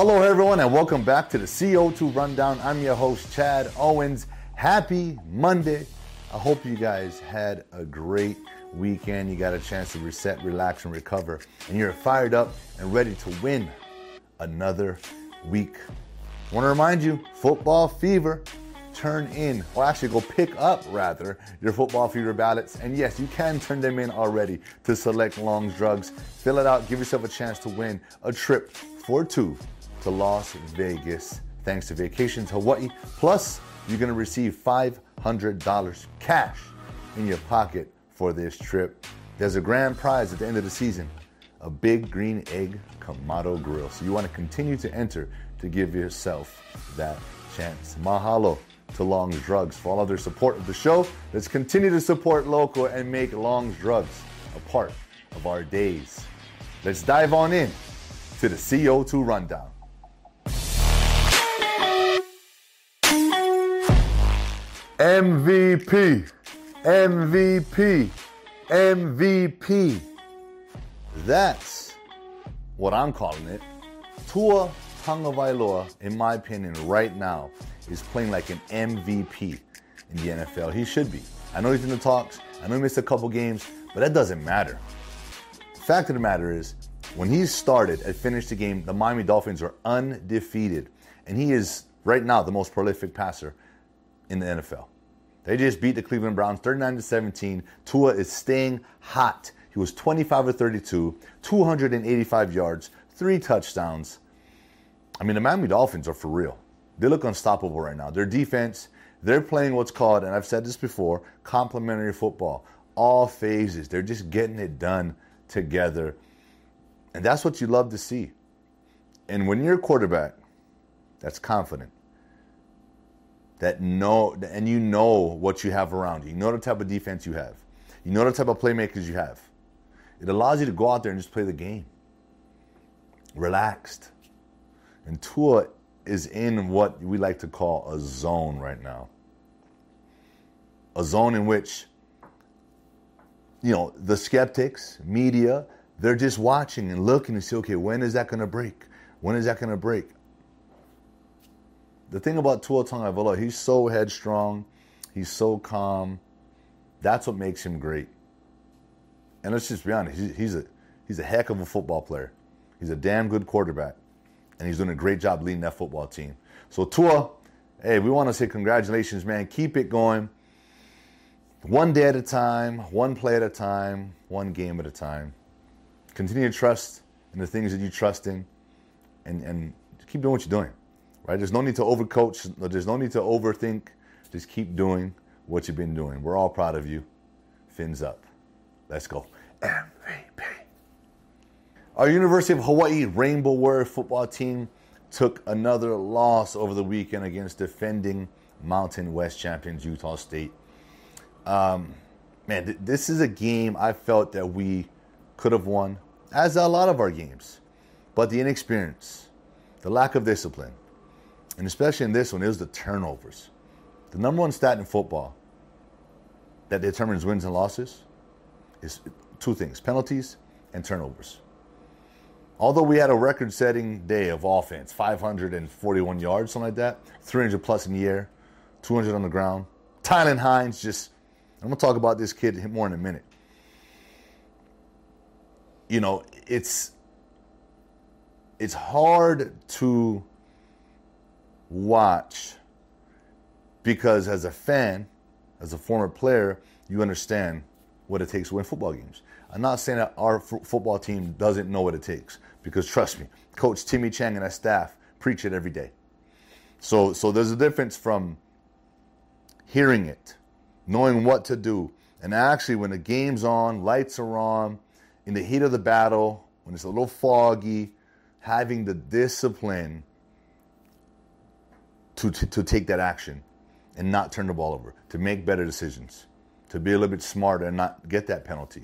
Hello, everyone, and welcome back to the CO2 Rundown. I'm your host, Chad Owens. Happy Monday. I hope you guys had a great weekend. You got a chance to reset, relax, and recover, and you're fired up and ready to win another week. I want to remind you football fever. Turn in, or actually go pick up rather, your football fever ballots. And yes, you can turn them in already to select Long's Drugs. Fill it out, give yourself a chance to win a trip for two to Las Vegas thanks to Vacations Hawaii. Plus, you're going to receive $500 cash in your pocket for this trip. There's a grand prize at the end of the season a big green egg Kamado grill. So you want to continue to enter to give yourself that chance. Mahalo to Long's Drugs for all of their support of the show. Let's continue to support local and make Long's Drugs a part of our days. Let's dive on in to the CO2 rundown. MVP, MVP, MVP. That's what I'm calling it. Tua Tagovailoa, in my opinion, right now is playing like an MVP in the NFL. He should be. I know he's in the talks. I know he missed a couple games, but that doesn't matter. The fact of the matter is, when he started and finished the game, the Miami Dolphins are undefeated, and he is right now the most prolific passer in the NFL. They just beat the Cleveland Browns 39 to 17. Tua is staying hot. He was 25 of 32, 285 yards, three touchdowns. I mean, the Miami Dolphins are for real. They look unstoppable right now. Their defense, they're playing what's called, and I've said this before, complementary football. All phases. They're just getting it done together. And that's what you love to see. And when you're a quarterback that's confident, that know and you know what you have around you. You know the type of defense you have. You know the type of playmakers you have. It allows you to go out there and just play the game. Relaxed. And Tua is in what we like to call a zone right now. A zone in which you know, the skeptics, media, they're just watching and looking to see, okay, when is that going to break? When is that going to break? The thing about Tua Tagovailoa, he's so headstrong, he's so calm. That's what makes him great. And let's just be honest, he's a he's a heck of a football player. He's a damn good quarterback, and he's doing a great job leading that football team. So Tua, hey, we want to say congratulations, man. Keep it going. One day at a time, one play at a time, one game at a time. Continue to trust in the things that you trust in, and and keep doing what you're doing. Right? There's no need to overcoach. There's no need to overthink. Just keep doing what you've been doing. We're all proud of you. Fins up. Let's go. MVP. Our University of Hawaii Rainbow Warrior football team took another loss over the weekend against defending Mountain West champions Utah State. Um, man, th- this is a game I felt that we could have won, as a lot of our games. But the inexperience, the lack of discipline, and especially in this one, it was the turnovers. The number one stat in football that determines wins and losses is two things penalties and turnovers. Although we had a record setting day of offense 541 yards, something like that, 300 plus in the air, 200 on the ground. Tylan Hines just, I'm going to talk about this kid more in a minute. You know, it's it's hard to watch because as a fan, as a former player, you understand what it takes to win football games. I'm not saying that our f- football team doesn't know what it takes because trust me, Coach Timmy Chang and his staff preach it every day. So, so there's a difference from hearing it, knowing what to do, and actually when the game's on, lights are on, in the heat of the battle, when it's a little foggy, having the discipline to, to, to take that action and not turn the ball over, to make better decisions, to be a little bit smarter and not get that penalty.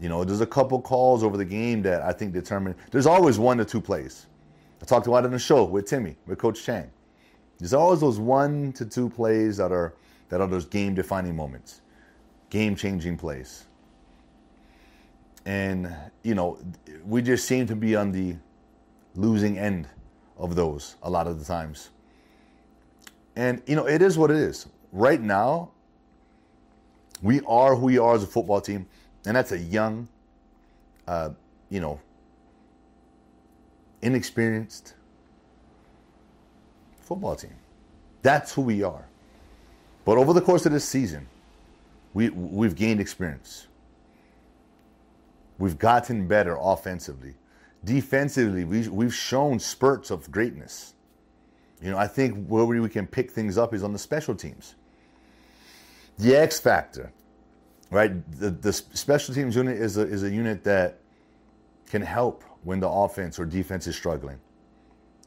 You know, there's a couple calls over the game that I think determine. There's always one to two plays. I talked about it in the show with Timmy, with Coach Chang. There's always those one to two plays that are that are those game defining moments, game changing plays. And you know, we just seem to be on the losing end of those a lot of the times. And, you know, it is what it is. Right now, we are who we are as a football team, and that's a young, uh, you know, inexperienced football team. That's who we are. But over the course of this season, we, we've gained experience. We've gotten better offensively. Defensively, we, we've shown spurts of greatness. You know, I think where we can pick things up is on the special teams. The X factor, right? The, the special teams unit is a, is a unit that can help when the offense or defense is struggling.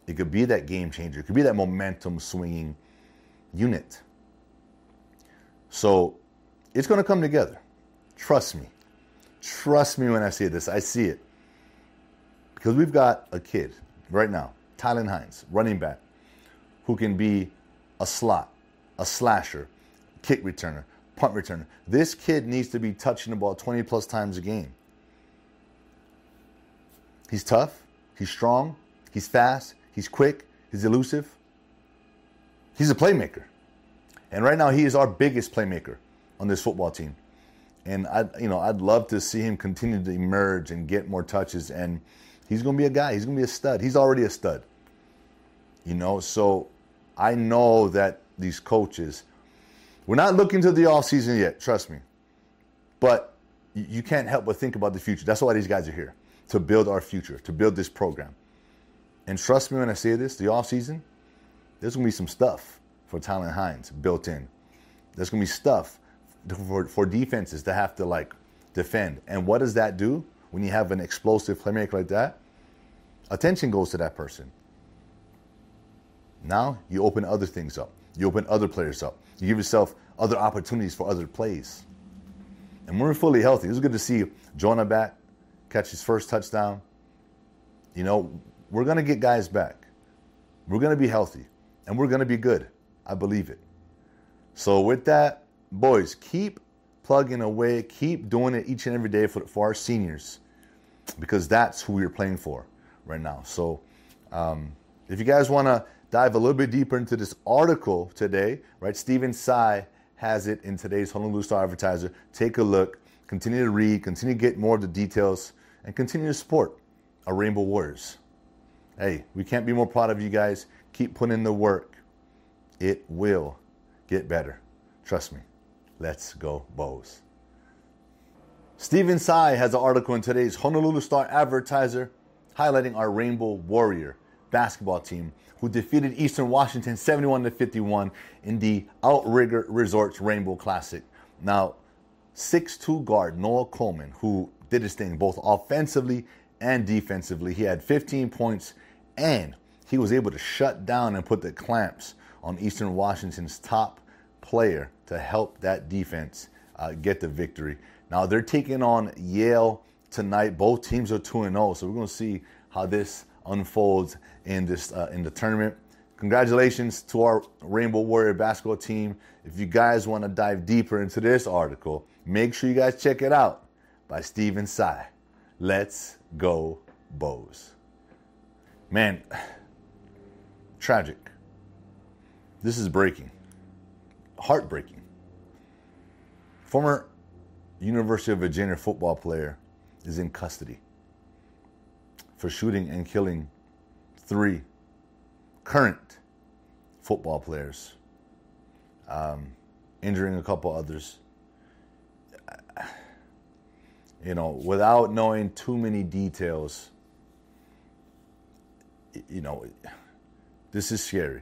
It could be that game changer. It could be that momentum swinging unit. So it's going to come together. Trust me. Trust me when I say this. I see it. Because we've got a kid right now, Tylan Hines, running back, who can be a slot, a slasher, kick returner, punt returner. This kid needs to be touching the ball 20 plus times a game. He's tough, he's strong, he's fast, he's quick, he's elusive. He's a playmaker. And right now he is our biggest playmaker on this football team. And I you know, I'd love to see him continue to emerge and get more touches and he's going to be a guy, he's going to be a stud. He's already a stud. You know, so I know that these coaches we're not looking to the off season yet, trust me. But you can't help but think about the future. That's why these guys are here to build our future, to build this program. And trust me when I say this, the off season, there's gonna be some stuff for Tylan Hines built in. There's gonna be stuff for, for defenses to have to like defend. And what does that do when you have an explosive playmaker like that? Attention goes to that person. Now you open other things up. You open other players up. You give yourself other opportunities for other plays. And when we're fully healthy. It was good to see Jonah back, catch his first touchdown. You know, we're going to get guys back. We're going to be healthy and we're going to be good. I believe it. So, with that, boys, keep plugging away, keep doing it each and every day for, for our seniors because that's who we're playing for right now. So, um, if you guys want to dive a little bit deeper into this article today, right? Stephen Tsai has it in today's Honolulu Star Advertiser. Take a look, continue to read, continue to get more of the details, and continue to support our Rainbow Warriors. Hey, we can't be more proud of you guys. Keep putting in the work. It will get better. Trust me. Let's go, Bows. Stephen Tsai has an article in today's Honolulu Star Advertiser highlighting our Rainbow Warrior basketball team who defeated Eastern Washington 71 to 51 in the Outrigger Resorts Rainbow Classic. Now, 6'2 guard Noah Coleman, who did his thing both offensively and defensively. He had 15 points and he was able to shut down and put the clamps on Eastern Washington's top player to help that defense uh, get the victory. Now they're taking on Yale tonight. Both teams are 2 0, so we're going to see how this unfolds in this uh, in the tournament. Congratulations to our Rainbow Warrior basketball team. If you guys want to dive deeper into this article, make sure you guys check it out by Stephen Tsai. Let's go, Bows. Man, tragic. This is breaking, heartbreaking. Former University of Virginia football player is in custody for shooting and killing three current football players, um, injuring a couple others. You know, without knowing too many details, you know, this is scary.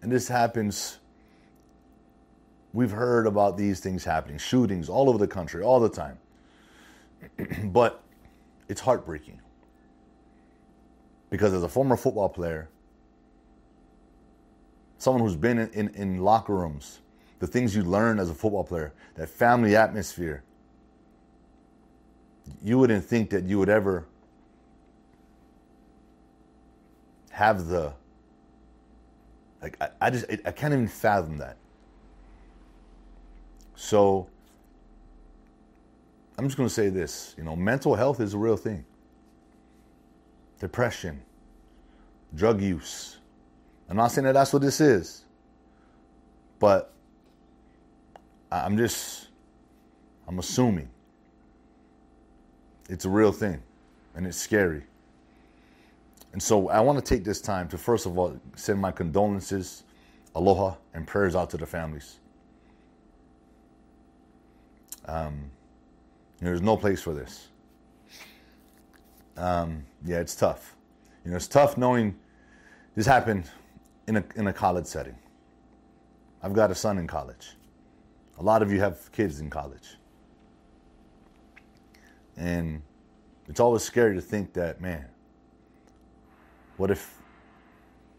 And this happens. We've heard about these things happening, shootings all over the country, all the time. but it's heartbreaking. Because as a former football player, someone who's been in, in, in, locker rooms, the things you learn as a football player, that family atmosphere, you wouldn't think that you would ever have the like I, I just I can't even fathom that. So I'm just going to say this, you know, mental health is a real thing depression, drug use. I'm not saying that that's what this is, but I'm just, I'm assuming it's a real thing and it's scary. And so I want to take this time to first of all send my condolences, aloha, and prayers out to the families. Um, there's no place for this. Um, yeah, it's tough. You know, it's tough knowing this happened in a in a college setting. I've got a son in college. A lot of you have kids in college. And it's always scary to think that, man, what if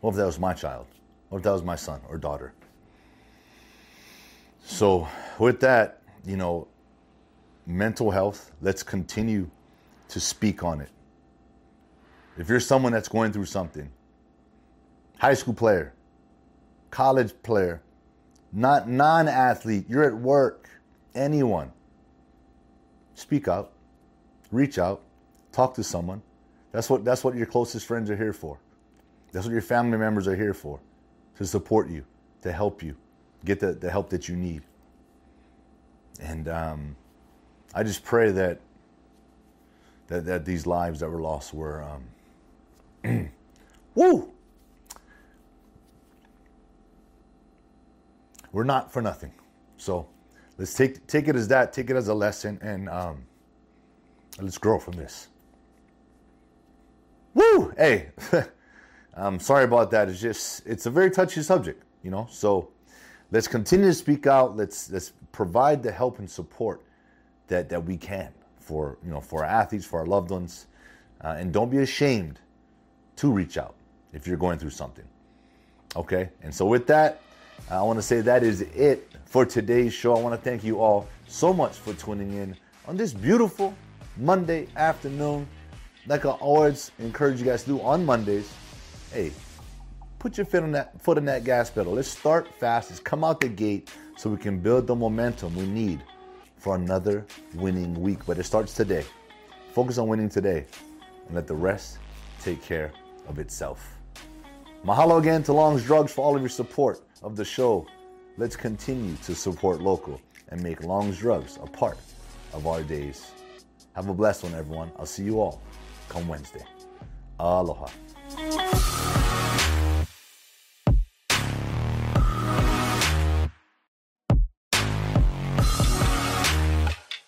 what if that was my child? What if that was my son or daughter? So with that, you know, mental health, let's continue to speak on it. If you're someone that's going through something, high school player, college player, not non-athlete, you're at work, anyone, speak out, reach out, talk to someone. That's what that's what your closest friends are here for. That's what your family members are here for. To support you, to help you, get the, the help that you need. And um, I just pray that that that these lives that were lost were um, woo we're not for nothing. So let's take take it as that, take it as a lesson, and um, let's grow from this. Woo! Hey, I'm sorry about that. It's just it's a very touchy subject, you know. So let's continue to speak out. Let's let's provide the help and support that that we can for you know for our athletes, for our loved ones, uh, and don't be ashamed to reach out if you're going through something. Okay, and so with that, I want to say that is it for today's show. I want to thank you all so much for tuning in on this beautiful Monday afternoon. Like I always encourage you guys to do on Mondays, hey, put your foot on that foot on that gas pedal. Let's start fast. Let's come out the gate so we can build the momentum we need for another winning week. But it starts today. Focus on winning today and let the rest take care of itself. Mahalo again to Long's Drugs for all of your support of the show. Let's continue to support local and make Long's Drugs a part of our days. Have a blessed one, everyone. I'll see you all come Wednesday. Aloha.